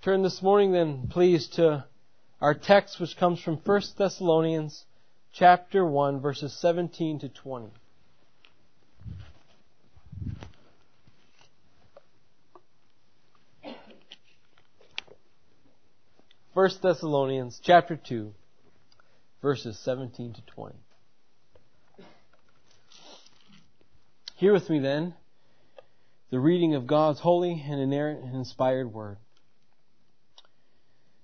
Turn this morning then, please, to our text which comes from 1 Thessalonians chapter 1 verses 17 to 20. First Thessalonians chapter 2 verses 17 to 20. Hear with me then the reading of God's holy and inerrant and inspired word.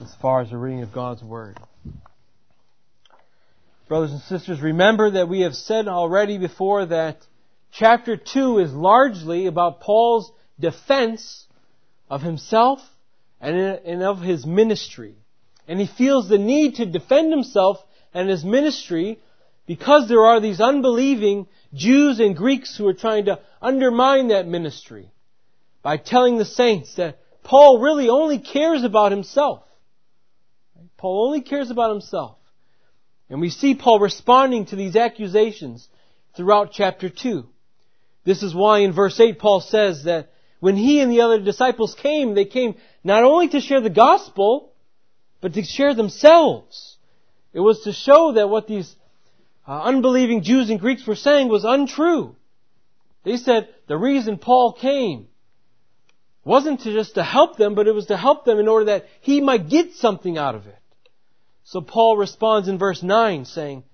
as far as the reading of God's Word. Brothers and sisters, remember that we have said already before that chapter 2 is largely about Paul's defense of himself and of his ministry. And he feels the need to defend himself and his ministry because there are these unbelieving Jews and Greeks who are trying to undermine that ministry by telling the saints that Paul really only cares about himself. Paul only cares about himself. And we see Paul responding to these accusations throughout chapter 2. This is why in verse 8 Paul says that when he and the other disciples came, they came not only to share the gospel, but to share themselves. It was to show that what these uh, unbelieving Jews and Greeks were saying was untrue. They said the reason Paul came wasn't to just to help them, but it was to help them in order that he might get something out of it. So Paul responds in verse 9 saying,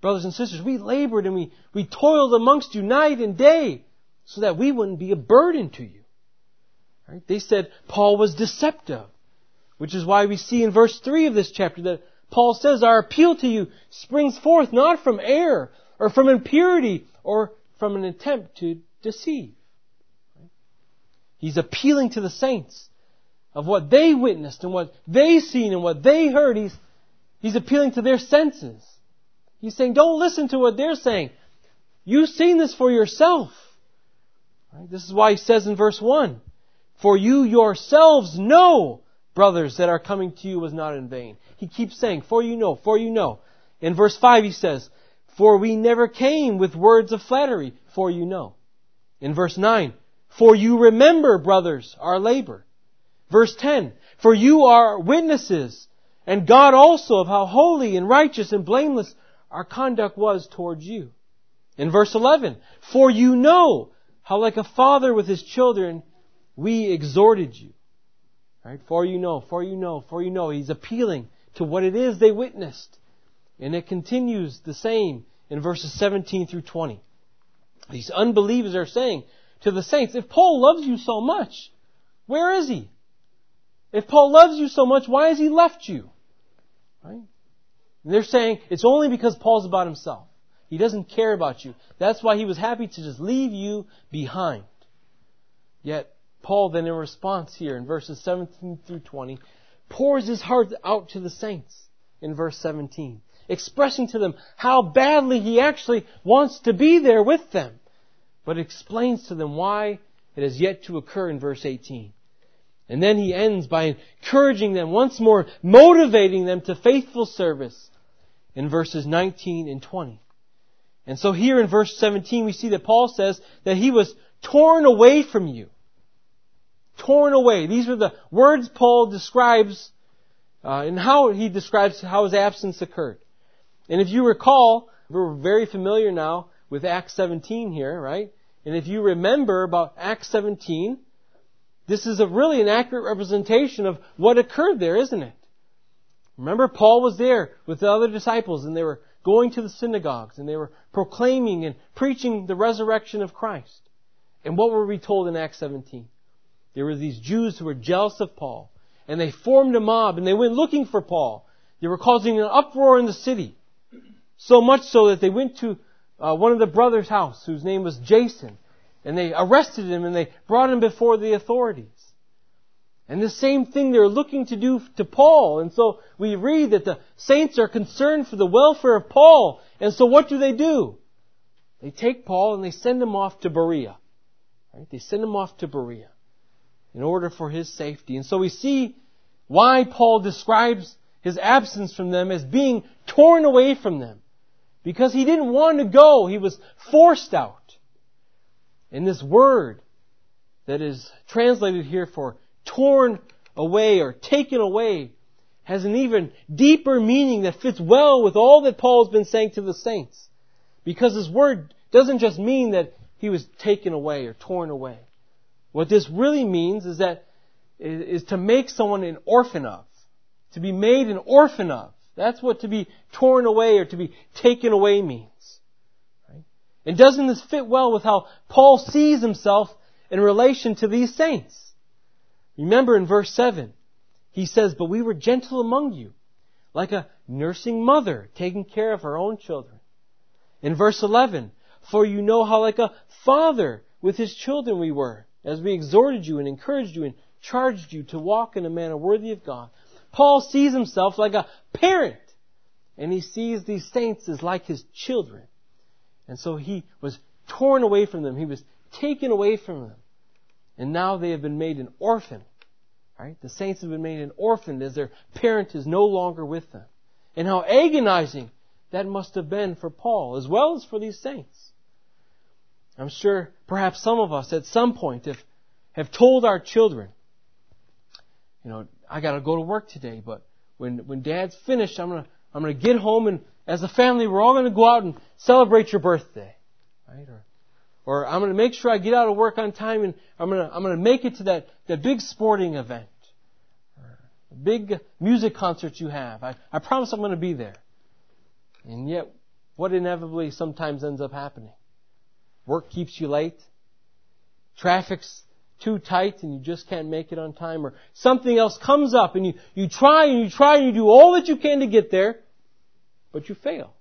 Brothers and sisters, we labored and we, we toiled amongst you night and day so that we wouldn't be a burden to you. Right? They said Paul was deceptive, which is why we see in verse 3 of this chapter that Paul says our appeal to you springs forth not from error or from impurity or from an attempt to deceive. He's appealing to the saints of what they witnessed and what they seen and what they heard. He's He's appealing to their senses. He's saying, don't listen to what they're saying. You've seen this for yourself. Right? This is why he says in verse 1, For you yourselves know, brothers, that our coming to you was not in vain. He keeps saying, For you know, for you know. In verse 5 he says, For we never came with words of flattery, for you know. In verse 9, For you remember, brothers, our labor. Verse 10, For you are witnesses and God also of how holy and righteous and blameless our conduct was towards you. In verse 11, for you know how like a father with his children we exhorted you. Right? For you know, for you know, for you know. He's appealing to what it is they witnessed. And it continues the same in verses 17 through 20. These unbelievers are saying to the saints, if Paul loves you so much, where is he? If Paul loves you so much, why has he left you? Right? And they're saying it's only because Paul's about himself. He doesn't care about you. That's why he was happy to just leave you behind. Yet, Paul then in response here in verses 17 through 20 pours his heart out to the saints in verse 17, expressing to them how badly he actually wants to be there with them, but explains to them why it has yet to occur in verse 18. And then he ends by encouraging them once more, motivating them to faithful service in verses 19 and 20. And so here in verse 17 we see that Paul says that he was torn away from you. Torn away. These are the words Paul describes uh, and how he describes how his absence occurred. And if you recall, we're very familiar now with Acts 17 here, right? And if you remember about Acts 17, this is a really an accurate representation of what occurred there, isn't it? Remember, Paul was there with the other disciples and they were going to the synagogues and they were proclaiming and preaching the resurrection of Christ. And what were we told in Acts 17? There were these Jews who were jealous of Paul and they formed a mob and they went looking for Paul. They were causing an uproar in the city. So much so that they went to uh, one of the brothers' house whose name was Jason and they arrested him and they brought him before the authorities. And the same thing they're looking to do to Paul. And so we read that the saints are concerned for the welfare of Paul. And so what do they do? They take Paul and they send him off to Berea. Right? They send him off to Berea in order for his safety. And so we see why Paul describes his absence from them as being torn away from them. Because he didn't want to go. He was forced out. And this word that is translated here for torn away or taken away has an even deeper meaning that fits well with all that Paul's been saying to the saints. Because this word doesn't just mean that he was taken away or torn away. What this really means is that is to make someone an orphan of. To be made an orphan of. That's what to be torn away or to be taken away means. And doesn't this fit well with how Paul sees himself in relation to these saints? Remember in verse 7, he says, But we were gentle among you, like a nursing mother taking care of her own children. In verse 11, For you know how like a father with his children we were, as we exhorted you and encouraged you and charged you to walk in a manner worthy of God. Paul sees himself like a parent, and he sees these saints as like his children. And so he was torn away from them. He was taken away from them. And now they have been made an orphan. Right? The saints have been made an orphan as their parent is no longer with them. And how agonizing that must have been for Paul as well as for these saints. I'm sure perhaps some of us at some point have, have told our children, you know, I gotta go to work today, but when, when dad's finished, I'm gonna, I'm gonna get home and as a family, we're all gonna go out and celebrate your birthday. Right? Or, or I'm going to make sure I get out of work on time and I'm going to, I'm going to make it to that, that big sporting event. Or big music concert you have. I, I promise I'm going to be there. And yet, what inevitably sometimes ends up happening? Work keeps you late. Traffic's too tight and you just can't make it on time or something else comes up and you, you try and you try and you do all that you can to get there, but you fail.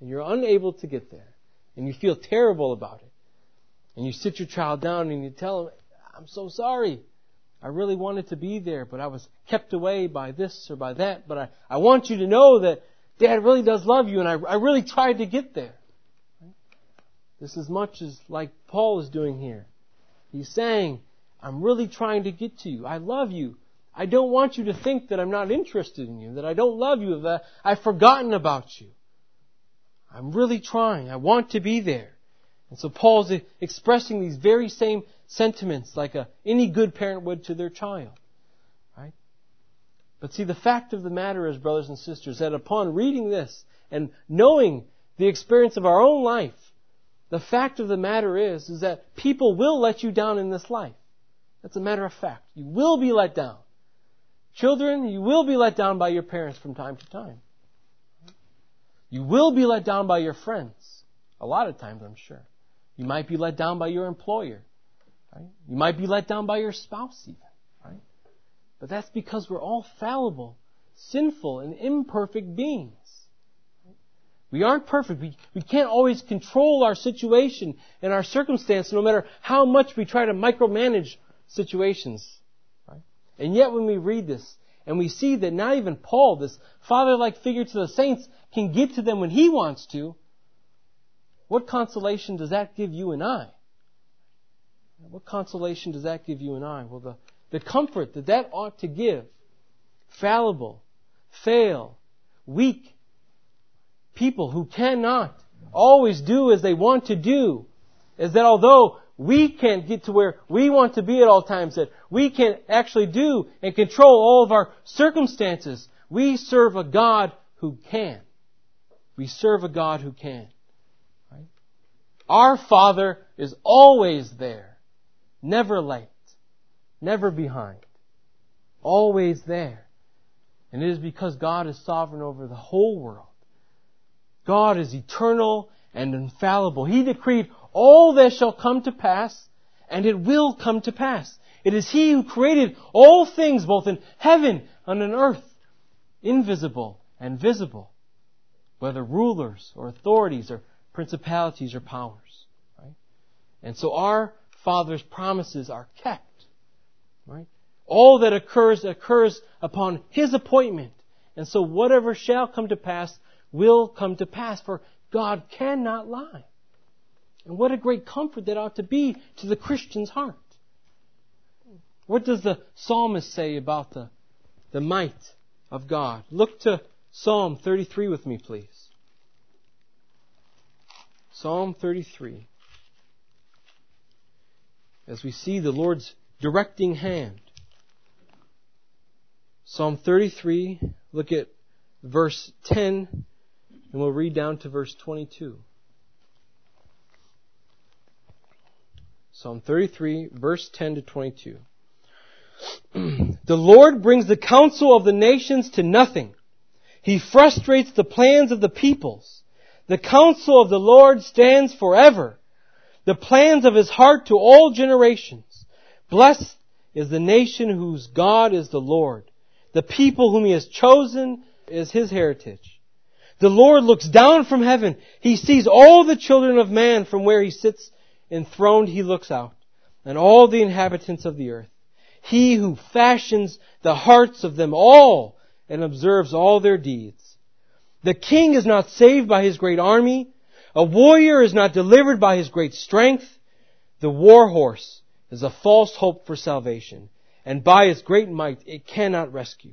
And you're unable to get there. And you feel terrible about it. And you sit your child down and you tell him, I'm so sorry. I really wanted to be there, but I was kept away by this or by that. But I, I want you to know that Dad really does love you and I, I really tried to get there. This is much as like Paul is doing here. He's saying, I'm really trying to get to you. I love you. I don't want you to think that I'm not interested in you, that I don't love you, that I've forgotten about you. I'm really trying. I want to be there. And so Paul's expressing these very same sentiments like a, any good parent would to their child. Right? But see, the fact of the matter is, brothers and sisters, that upon reading this and knowing the experience of our own life, the fact of the matter is, is that people will let you down in this life. That's a matter of fact. You will be let down. Children, you will be let down by your parents from time to time. You will be let down by your friends. A lot of times, I'm sure. You might be let down by your employer. Right? You might be let down by your spouse even. Right? But that's because we're all fallible, sinful, and imperfect beings. We aren't perfect. We, we can't always control our situation and our circumstance no matter how much we try to micromanage situations. And yet when we read this and we see that not even Paul, this father-like figure to the saints, can get to them when he wants to, what consolation does that give you and I? What consolation does that give you and I? Well, the, the comfort that that ought to give, fallible, fail, weak people who cannot always do as they want to do, is that although we can't get to where we want to be at all times, that we can actually do and control all of our circumstances, we serve a God who can. We serve a God who can. Right? Our Father is always there, never late, never behind, always there. And it is because God is sovereign over the whole world. God is eternal and infallible. He decreed all that shall come to pass, and it will come to pass. It is He who created all things, both in heaven and on earth, invisible and visible, whether rulers or authorities or principalities or powers. Right? And so our Father's promises are kept. Right? All that occurs occurs upon His appointment. And so whatever shall come to pass will come to pass, for God cannot lie. And what a great comfort that ought to be to the Christian's heart. What does the psalmist say about the, the might of God? Look to Psalm 33 with me, please. Psalm 33. As we see the Lord's directing hand. Psalm 33, look at verse 10, and we'll read down to verse 22. Psalm 33, verse 10 to 22. the Lord brings the counsel of the nations to nothing. He frustrates the plans of the peoples. The counsel of the Lord stands forever. The plans of his heart to all generations. Blessed is the nation whose God is the Lord. The people whom he has chosen is his heritage. The Lord looks down from heaven. He sees all the children of man from where he sits enthroned he looks out, and all the inhabitants of the earth. He who fashions the hearts of them all and observes all their deeds. The king is not saved by his great army. A warrior is not delivered by his great strength. The war horse is a false hope for salvation, and by its great might it cannot rescue.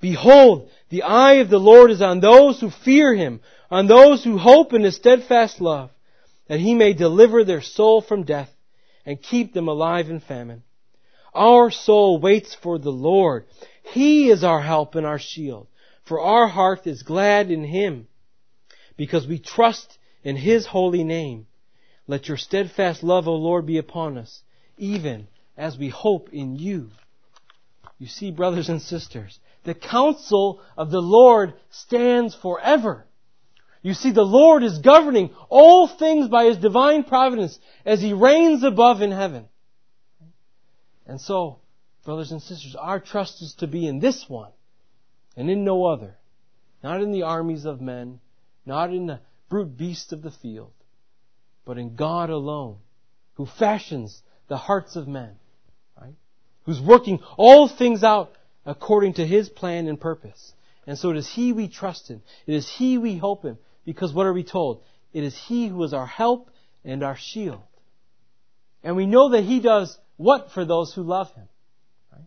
Behold, the eye of the Lord is on those who fear him, on those who hope in his steadfast love, that he may deliver their soul from death and keep them alive in famine. Our soul waits for the Lord. He is our help and our shield. For our heart is glad in Him because we trust in His holy name. Let your steadfast love, O Lord, be upon us, even as we hope in you. You see, brothers and sisters, the counsel of the Lord stands forever. You see, the Lord is governing all things by His divine providence as He reigns above in heaven. And so, brothers and sisters, our trust is to be in this one and in no other. Not in the armies of men, not in the brute beasts of the field, but in God alone, who fashions the hearts of men, right? Who's working all things out according to His plan and purpose. And so it is He we trust in. It is He we hope in. Because what are we told? It is He who is our help and our shield. And we know that He does what for those who love Him? Right?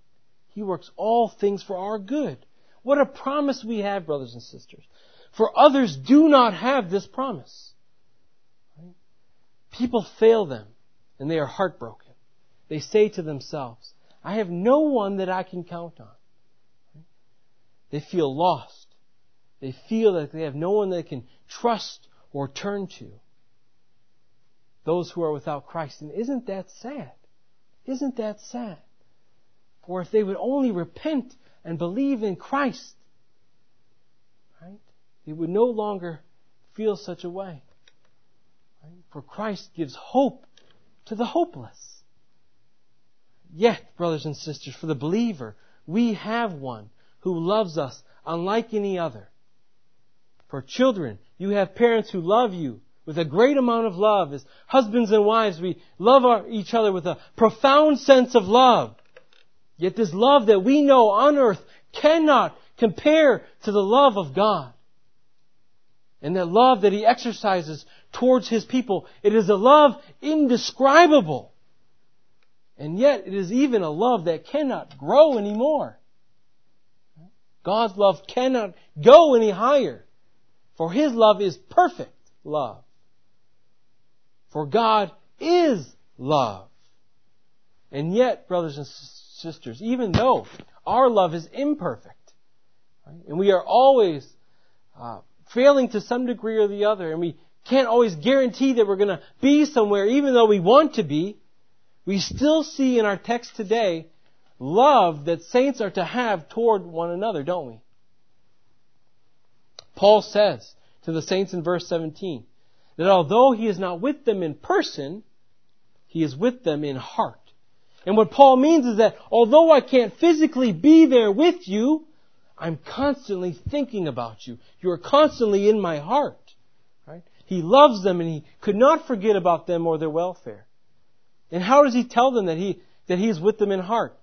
He works all things for our good. What a promise we have, brothers and sisters. For others do not have this promise. Right? People fail them and they are heartbroken. They say to themselves, I have no one that I can count on. They feel lost. They feel that they have no one they can trust or turn to. Those who are without Christ. And isn't that sad? Isn't that sad? For if they would only repent and believe in Christ, right, they would no longer feel such a way. Right? For Christ gives hope to the hopeless. Yet, brothers and sisters, for the believer, we have one who loves us unlike any other. For children, you have parents who love you with a great amount of love. As husbands and wives, we love our, each other with a profound sense of love. Yet this love that we know on earth cannot compare to the love of God. And that love that He exercises towards His people, it is a love indescribable. And yet it is even a love that cannot grow anymore. God's love cannot go any higher. For His love is perfect love. For God is love. And yet, brothers and sisters, even though our love is imperfect, right, and we are always uh, failing to some degree or the other, and we can't always guarantee that we're going to be somewhere, even though we want to be, we still see in our text today love that saints are to have toward one another, don't we? Paul says to the saints in verse 17, that although he is not with them in person, he is with them in heart. And what Paul means is that although I can't physically be there with you, I'm constantly thinking about you. You are constantly in my heart. Right? He loves them and he could not forget about them or their welfare. And how does he tell them that he, that he is with them in heart?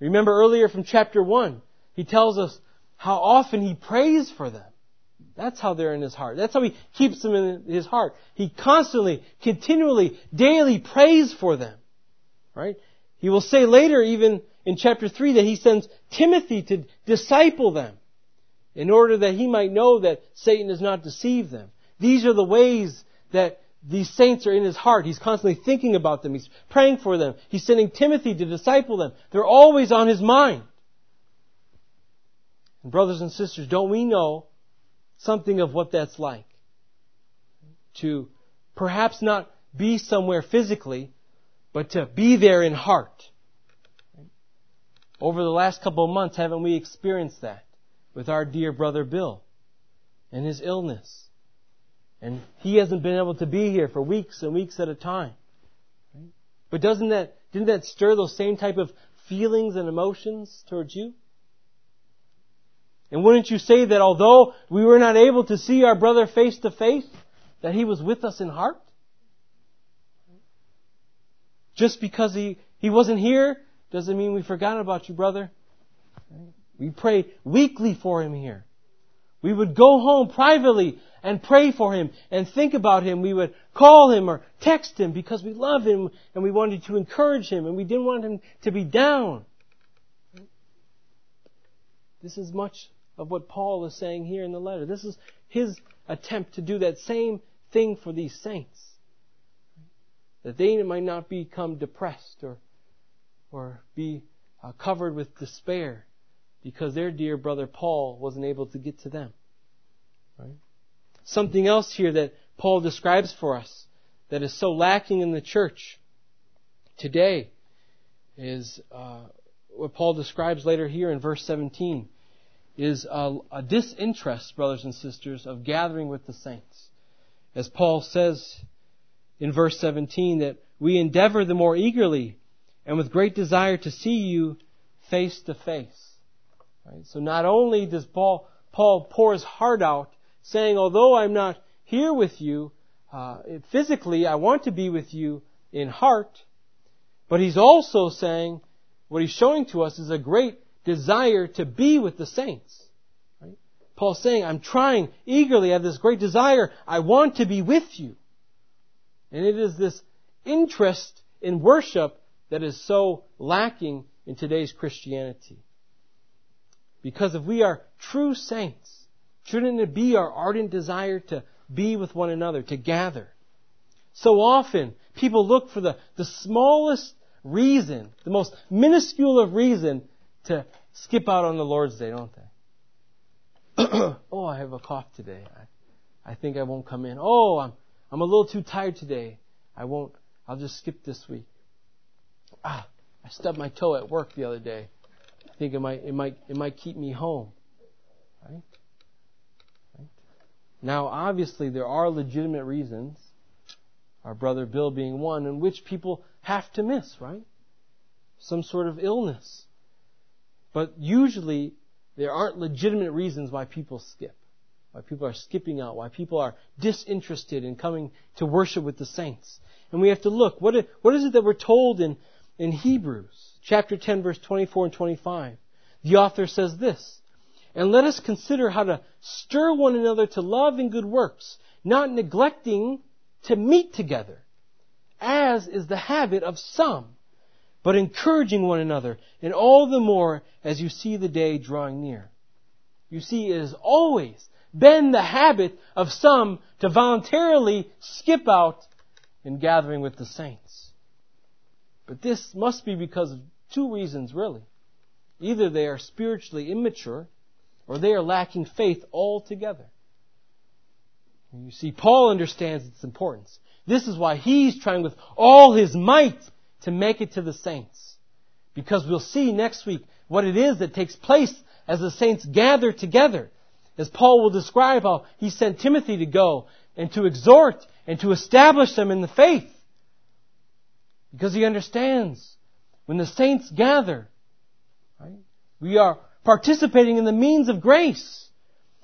Remember earlier from chapter 1, he tells us how often he prays for them. That's how they're in his heart. That's how he keeps them in his heart. He constantly, continually, daily prays for them. Right? He will say later, even in chapter 3, that he sends Timothy to disciple them in order that he might know that Satan does not deceive them. These are the ways that these saints are in his heart. He's constantly thinking about them. He's praying for them. He's sending Timothy to disciple them. They're always on his mind. And brothers and sisters, don't we know something of what that's like? To perhaps not be somewhere physically, but to be there in heart. Over the last couple of months, haven't we experienced that with our dear brother Bill and his illness? And he hasn't been able to be here for weeks and weeks at a time. But doesn't that, didn't that stir those same type of feelings and emotions towards you? And wouldn't you say that although we were not able to see our brother face to face, that he was with us in heart? Just because he, he wasn't here doesn't mean we forgot about you, brother. We pray weekly for him here. We would go home privately and pray for him and think about him. We would call him or text him because we love him and we wanted to encourage him and we didn't want him to be down. This is much of what Paul is saying here in the letter. This is his attempt to do that same thing for these saints. That they might not become depressed or, or be uh, covered with despair because their dear brother Paul wasn't able to get to them. Right? Something else here that Paul describes for us that is so lacking in the church today is uh, what Paul describes later here in verse 17 is a, a, disinterest, brothers and sisters, of gathering with the saints. As Paul says in verse 17 that we endeavor the more eagerly and with great desire to see you face to face. Right? So not only does Paul, Paul pour his heart out saying, although I'm not here with you uh, physically, I want to be with you in heart. But he's also saying, what he's showing to us is a great desire to be with the saints. Right? Paul's saying, I'm trying eagerly, I have this great desire, I want to be with you. And it is this interest in worship that is so lacking in today's Christianity. Because if we are true saints, Shouldn't it be our ardent desire to be with one another, to gather? So often, people look for the, the smallest reason, the most minuscule of reason to skip out on the Lord's Day, don't they? oh, I have a cough today. I, I think I won't come in. Oh, I'm, I'm a little too tired today. I won't, I'll just skip this week. Ah, I stubbed my toe at work the other day. I think it might, it might, it might keep me home. Right? right? Now, obviously, there are legitimate reasons, our brother Bill being one, in which people have to miss, right? Some sort of illness. But usually, there aren't legitimate reasons why people skip, why people are skipping out, why people are disinterested in coming to worship with the saints. And we have to look, what is, what is it that we're told in, in Hebrews, chapter 10, verse 24 and 25? The author says this, and let us consider how to stir one another to love and good works, not neglecting to meet together, as is the habit of some, but encouraging one another, and all the more as you see the day drawing near. You see, it has always been the habit of some to voluntarily skip out in gathering with the saints. But this must be because of two reasons, really. Either they are spiritually immature, or they are lacking faith altogether. You see, Paul understands its importance. This is why he's trying with all his might to make it to the saints. Because we'll see next week what it is that takes place as the saints gather together. As Paul will describe how he sent Timothy to go and to exhort and to establish them in the faith. Because he understands when the saints gather, right, we are participating in the means of grace.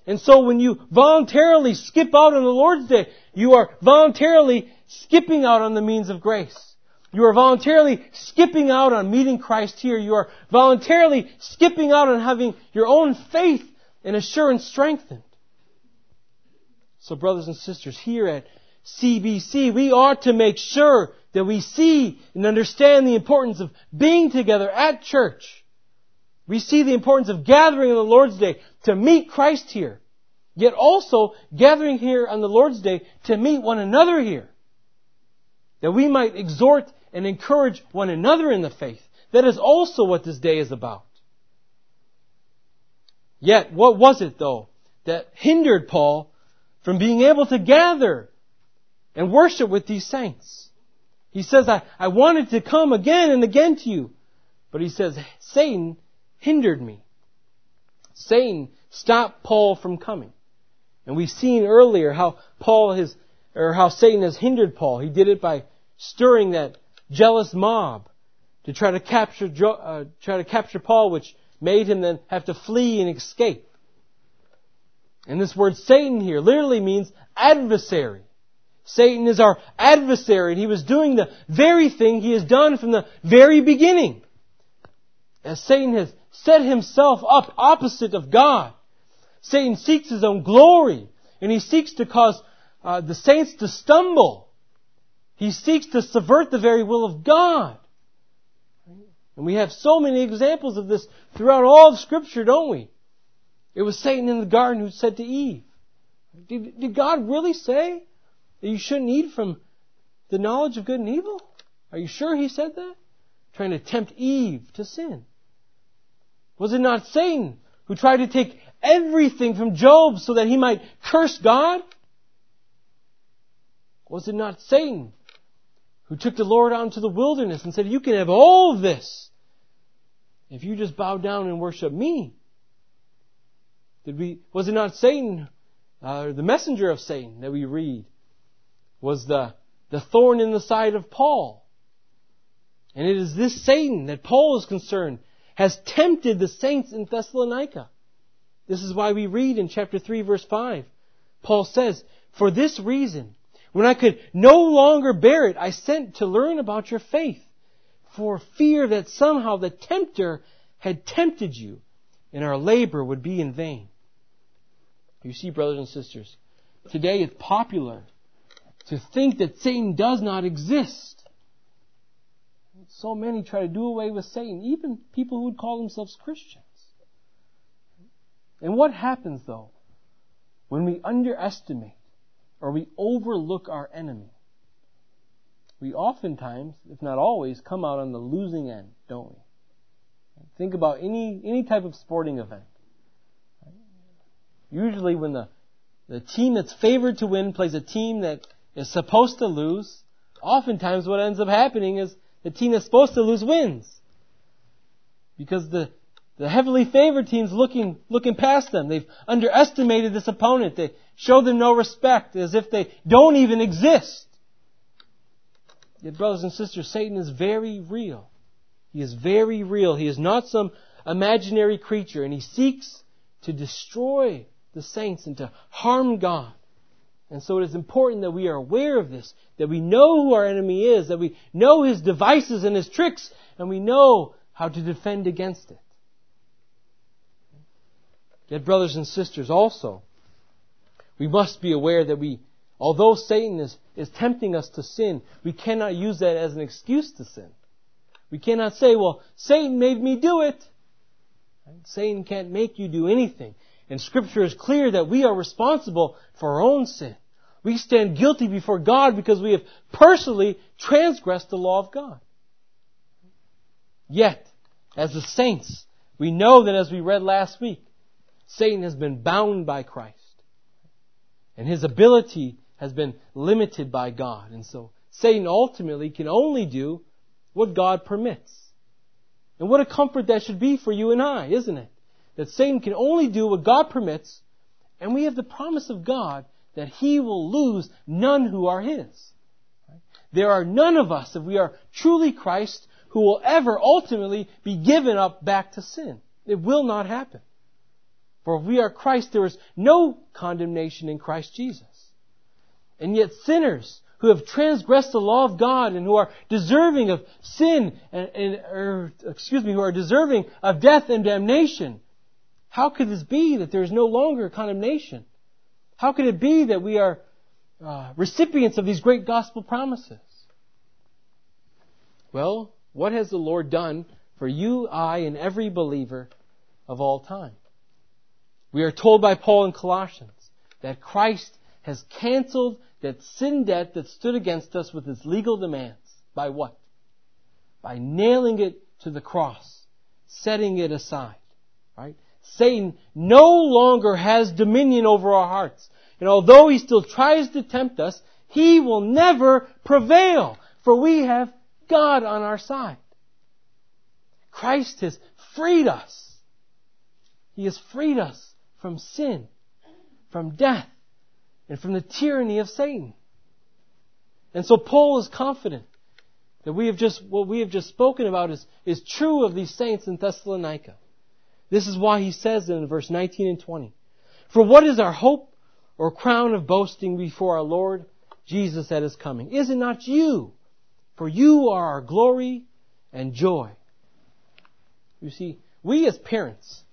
And so when you voluntarily skip out on the Lord's Day, you are voluntarily skipping out on the means of grace. You are voluntarily skipping out on meeting Christ here. You are voluntarily skipping out on having your own faith and assurance strengthened. So brothers and sisters, here at CBC, we ought to make sure that we see and understand the importance of being together at church. We see the importance of gathering on the Lord's Day to meet Christ here. Yet also gathering here on the Lord's Day to meet one another here. That we might exhort and encourage one another in the faith. That is also what this day is about. Yet, what was it though that hindered Paul from being able to gather and worship with these saints? He says, I, I wanted to come again and again to you. But he says, Satan hindered me. Satan stopped Paul from coming. And we've seen earlier how Paul has, or how Satan has hindered Paul. He did it by stirring that jealous mob to try to capture, uh, try to capture Paul, which made him then have to flee and escape. And this word Satan here literally means adversary. Satan is our adversary, and he was doing the very thing he has done from the very beginning. As Satan has set himself up opposite of God, Satan seeks his own glory, and he seeks to cause uh, the saints to stumble. He seeks to subvert the very will of God. And we have so many examples of this throughout all of Scripture, don't we? It was Satan in the garden who said to Eve, did, did God really say that you shouldn't eat from the knowledge of good and evil? Are you sure he said that? Trying to tempt Eve to sin. Was it not Satan who tried to take everything from Job so that he might curse God? Was it not Satan who took the Lord out into the wilderness and said, You can have all of this if you just bow down and worship me? Did we, was it not Satan, uh, the messenger of Satan that we read, was the, the thorn in the side of Paul? And it is this Satan that Paul is concerned has tempted the saints in Thessalonica. This is why we read in chapter 3 verse 5. Paul says, For this reason, when I could no longer bear it, I sent to learn about your faith, for fear that somehow the tempter had tempted you, and our labor would be in vain. You see, brothers and sisters, today it's popular to think that Satan does not exist. So many try to do away with Satan, even people who would call themselves Christians. And what happens though when we underestimate or we overlook our enemy? We oftentimes, if not always, come out on the losing end, don't we? Think about any, any type of sporting event. Usually when the, the team that's favored to win plays a team that is supposed to lose, oftentimes what ends up happening is the team that's supposed to lose wins. Because the, the heavily favored team's looking, looking past them. They've underestimated this opponent. They show them no respect as if they don't even exist. Yet brothers and sisters, Satan is very real. He is very real. He is not some imaginary creature and he seeks to destroy the saints and to harm God. And so it is important that we are aware of this, that we know who our enemy is, that we know his devices and his tricks, and we know how to defend against it. Yet, brothers and sisters, also, we must be aware that we, although Satan is, is tempting us to sin, we cannot use that as an excuse to sin. We cannot say, well, Satan made me do it. Satan can't make you do anything. And scripture is clear that we are responsible for our own sin. We stand guilty before God because we have personally transgressed the law of God. Yet, as the saints, we know that as we read last week, Satan has been bound by Christ. And his ability has been limited by God. And so Satan ultimately can only do what God permits. And what a comfort that should be for you and I, isn't it? That Satan can only do what God permits, and we have the promise of God that he will lose none who are his. There are none of us, if we are truly Christ, who will ever ultimately be given up back to sin. It will not happen. For if we are Christ, there is no condemnation in Christ Jesus. And yet sinners who have transgressed the law of God and who are deserving of sin and, and or, excuse me, who are deserving of death and damnation. How could this be that there is no longer condemnation? How could it be that we are uh, recipients of these great gospel promises? Well, what has the Lord done for you, I, and every believer of all time? We are told by Paul in Colossians that Christ has canceled that sin debt that stood against us with its legal demands. By what? By nailing it to the cross, setting it aside. Right? Satan no longer has dominion over our hearts. And although he still tries to tempt us, he will never prevail, for we have God on our side. Christ has freed us. He has freed us from sin, from death, and from the tyranny of Satan. And so Paul is confident that we have just, what we have just spoken about is, is true of these saints in Thessalonica. This is why he says in verse 19 and 20, For what is our hope or crown of boasting before our Lord Jesus at his coming? Is it not you? For you are our glory and joy. You see, we as parents,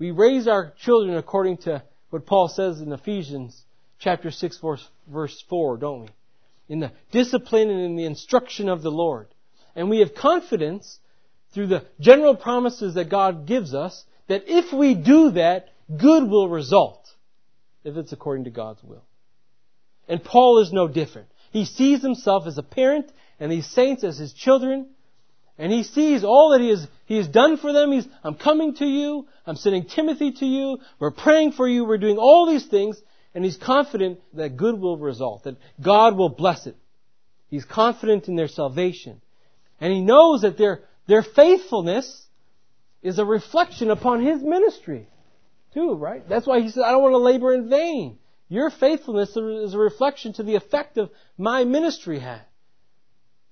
we raise our children according to what Paul says in Ephesians chapter 6 verse, verse 4, don't we? In the discipline and in the instruction of the Lord. And we have confidence through the general promises that God gives us that if we do that, good will result if it's according to God's will. And Paul is no different. He sees himself as a parent and these saints as his children and he sees all that he has, he has done for them. He's, I'm coming to you. I'm sending Timothy to you. We're praying for you. We're doing all these things. And he's confident that good will result, that God will bless it. He's confident in their salvation. And he knows that their, their faithfulness is a reflection upon his ministry. Too, right? That's why he said, I don't want to labor in vain. Your faithfulness is a reflection to the effect of my ministry had.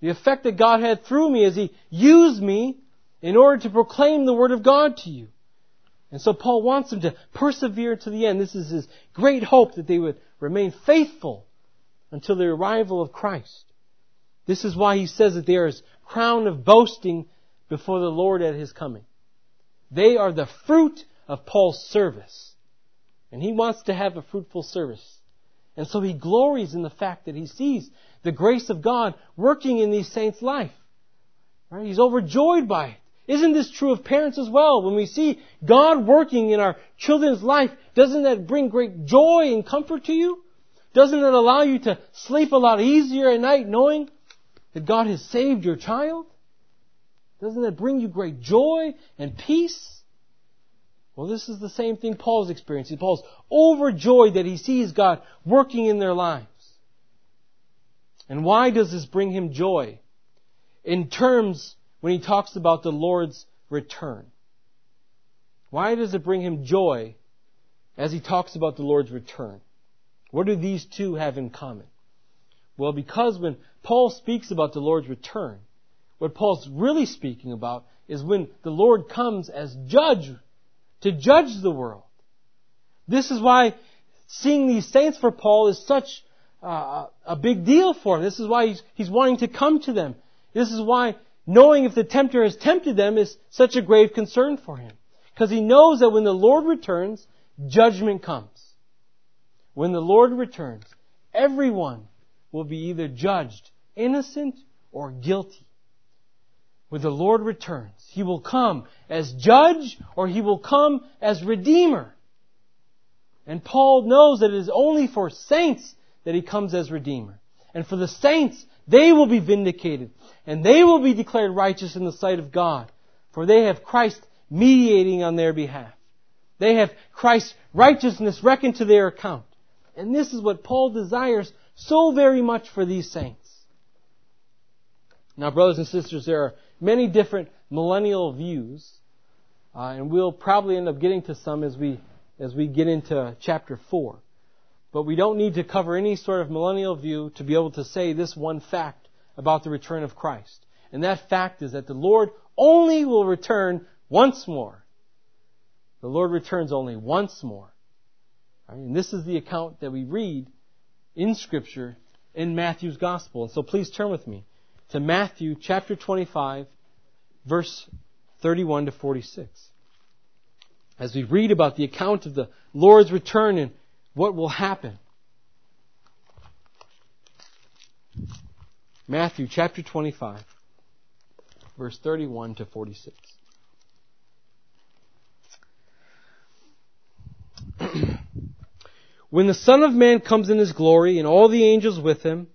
The effect that God had through me as He used me in order to proclaim the Word of God to you. And so Paul wants them to persevere to the end. This is his great hope that they would remain faithful until the arrival of Christ. This is why he says that there is crown of boasting before the Lord at his coming. They are the fruit of Paul's service. And he wants to have a fruitful service. And so he glories in the fact that he sees the grace of God working in these saints' life. Right? He's overjoyed by it. Isn't this true of parents as well? When we see God working in our children's life, doesn't that bring great joy and comfort to you? Doesn't it allow you to sleep a lot easier at night knowing that God has saved your child? Doesn't that bring you great joy and peace? Well, this is the same thing Paul's experiencing. Paul's overjoyed that he sees God working in their lives. And why does this bring him joy? In terms when he talks about the Lord's return. Why does it bring him joy as he talks about the Lord's return? What do these two have in common? Well, because when Paul speaks about the Lord's return, what Paul's really speaking about is when the Lord comes as judge to judge the world. This is why seeing these saints for Paul is such uh, a big deal for him. This is why he's, he's wanting to come to them. This is why knowing if the tempter has tempted them is such a grave concern for him. Because he knows that when the Lord returns, judgment comes. When the Lord returns, everyone will be either judged innocent or guilty when the Lord returns. He will come as judge or he will come as redeemer. And Paul knows that it is only for saints that he comes as redeemer. And for the saints, they will be vindicated and they will be declared righteous in the sight of God. For they have Christ mediating on their behalf. They have Christ's righteousness reckoned to their account. And this is what Paul desires so very much for these saints. Now, brothers and sisters, there are many different millennial views, uh, and we'll probably end up getting to some as we as we get into chapter four. But we don't need to cover any sort of millennial view to be able to say this one fact about the return of Christ. And that fact is that the Lord only will return once more. The Lord returns only once more. Right? And this is the account that we read in Scripture in Matthew's Gospel. And so please turn with me to Matthew chapter 25, verse 31 to 46. As we read about the account of the Lord's return and what will happen. Matthew chapter 25, verse 31 to 46. when the Son of Man comes in his glory and all the angels with him,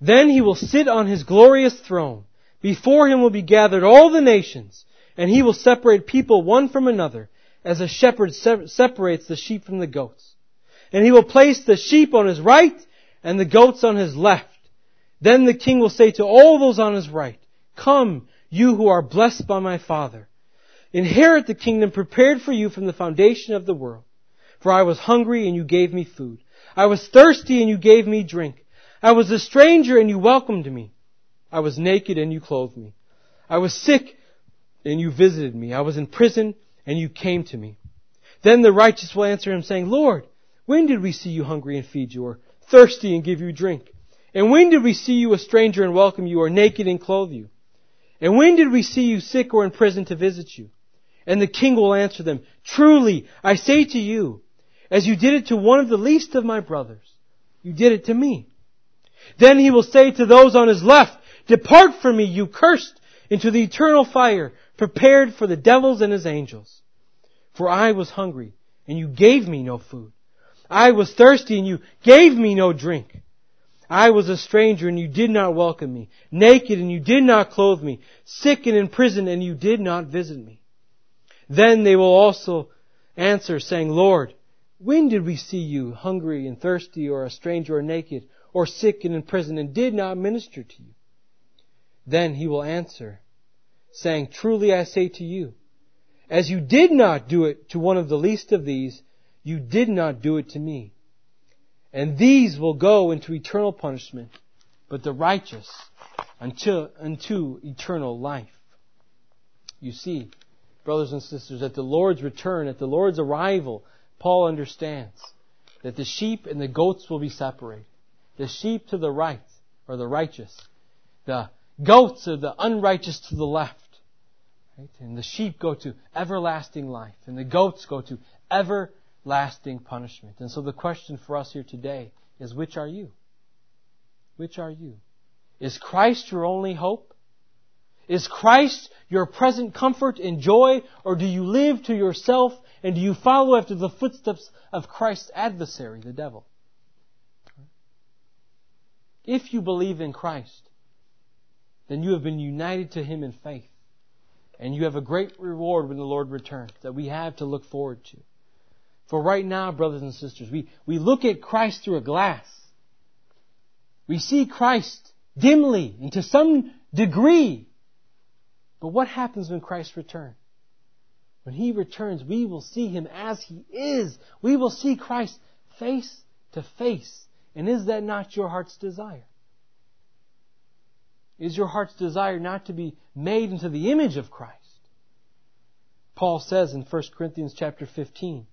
then he will sit on his glorious throne. Before him will be gathered all the nations, and he will separate people one from another, as a shepherd separates the sheep from the goats. And he will place the sheep on his right and the goats on his left. Then the king will say to all those on his right, Come, you who are blessed by my Father. Inherit the kingdom prepared for you from the foundation of the world. For I was hungry and you gave me food. I was thirsty and you gave me drink. I was a stranger and you welcomed me. I was naked and you clothed me. I was sick and you visited me. I was in prison and you came to me. Then the righteous will answer him saying, Lord, when did we see you hungry and feed you or thirsty and give you drink? And when did we see you a stranger and welcome you or naked and clothe you? And when did we see you sick or in prison to visit you? And the king will answer them, Truly, I say to you, as you did it to one of the least of my brothers, you did it to me. Then he will say to those on his left, Depart from me, you cursed, into the eternal fire, prepared for the devils and his angels. For I was hungry, and you gave me no food. I was thirsty, and you gave me no drink. I was a stranger, and you did not welcome me. Naked, and you did not clothe me. Sick and in prison, and you did not visit me. Then they will also answer, saying, Lord, when did we see you hungry and thirsty or a stranger or naked or sick and in prison and did not minister to you? Then he will answer, saying, Truly I say to you, as you did not do it to one of the least of these, you did not do it to me. And these will go into eternal punishment, but the righteous unto, unto eternal life. You see, brothers and sisters, at the Lord's return, at the Lord's arrival, Paul understands that the sheep and the goats will be separated. The sheep to the right are the righteous. The goats are the unrighteous to the left. Right? And the sheep go to everlasting life, and the goats go to everlasting punishment. And so the question for us here today is which are you? Which are you? Is Christ your only hope? Is Christ your present comfort and joy, or do you live to yourself and do you follow after the footsteps of Christ's adversary, the devil? If you believe in Christ, then you have been united to Him in faith. And you have a great reward when the Lord returns that we have to look forward to. For right now, brothers and sisters, we, we look at Christ through a glass. We see Christ dimly and to some degree. But what happens when Christ returns? When He returns, we will see Him as He is. We will see Christ face to face. And is that not your heart's desire? Is your heart's desire not to be made into the image of Christ? Paul says in 1 Corinthians chapter 15,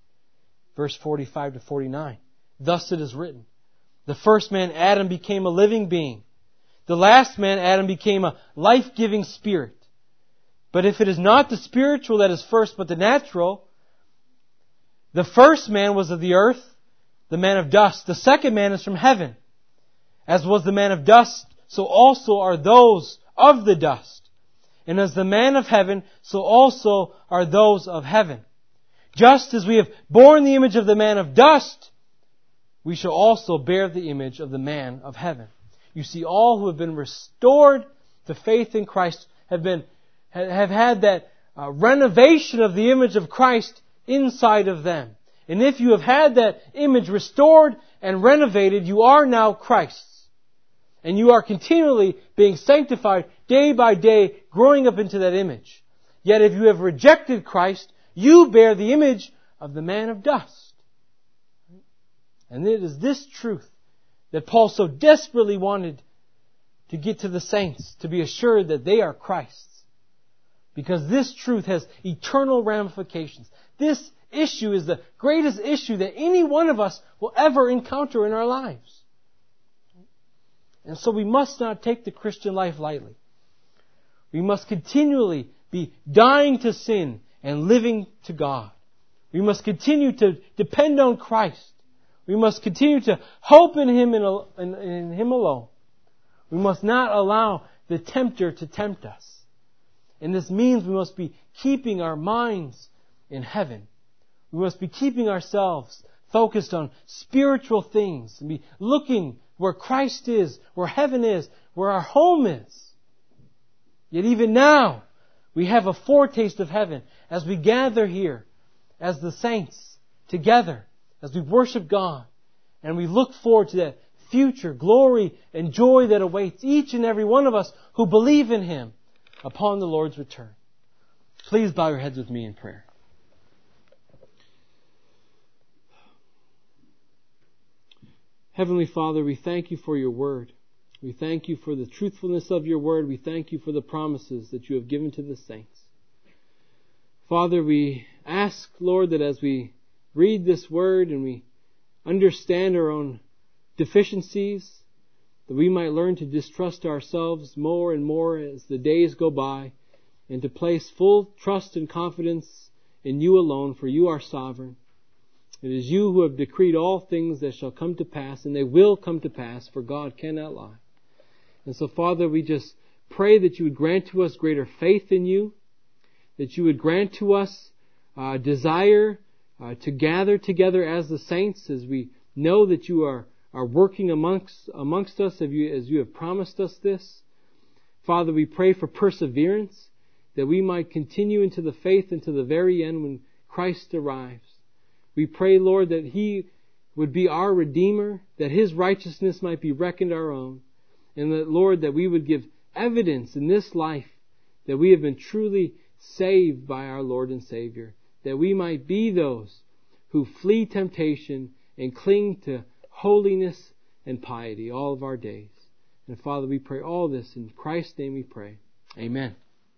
verse 45 to 49, Thus it is written, The first man, Adam, became a living being. The last man, Adam, became a life-giving spirit. But if it is not the spiritual that is first, but the natural, the first man was of the earth, the man of dust. The second man is from heaven. As was the man of dust, so also are those of the dust. And as the man of heaven, so also are those of heaven. Just as we have borne the image of the man of dust, we shall also bear the image of the man of heaven. You see, all who have been restored to faith in Christ have been have had that uh, renovation of the image of Christ inside of them. And if you have had that image restored and renovated, you are now Christ's. And you are continually being sanctified day by day, growing up into that image. Yet if you have rejected Christ, you bear the image of the man of dust. And it is this truth that Paul so desperately wanted to get to the saints, to be assured that they are Christ's. Because this truth has eternal ramifications. This issue is the greatest issue that any one of us will ever encounter in our lives. And so we must not take the Christian life lightly. We must continually be dying to sin and living to God. We must continue to depend on Christ. We must continue to hope in Him and in Him alone. We must not allow the tempter to tempt us. And this means we must be keeping our minds in heaven. We must be keeping ourselves focused on spiritual things and be looking where Christ is, where heaven is, where our home is. Yet even now, we have a foretaste of heaven as we gather here as the saints together, as we worship God, and we look forward to that future glory and joy that awaits each and every one of us who believe in Him upon the Lord's return. Please bow your heads with me in prayer. Heavenly Father, we thank you for your word. We thank you for the truthfulness of your word. We thank you for the promises that you have given to the saints. Father, we ask, Lord, that as we read this word and we understand our own deficiencies, that we might learn to distrust ourselves more and more as the days go by, and to place full trust and confidence in you alone, for you are sovereign. It is you who have decreed all things that shall come to pass, and they will come to pass, for God cannot lie. And so, Father, we just pray that you would grant to us greater faith in you, that you would grant to us uh, desire uh, to gather together as the saints, as we know that you are, are working amongst, amongst us as you, as you have promised us this. Father, we pray for perseverance, that we might continue into the faith until the very end when Christ arrives. We pray, Lord, that He would be our Redeemer, that His righteousness might be reckoned our own, and that, Lord, that we would give evidence in this life that we have been truly saved by our Lord and Savior, that we might be those who flee temptation and cling to holiness and piety all of our days. And Father, we pray all this in Christ's name we pray. Amen.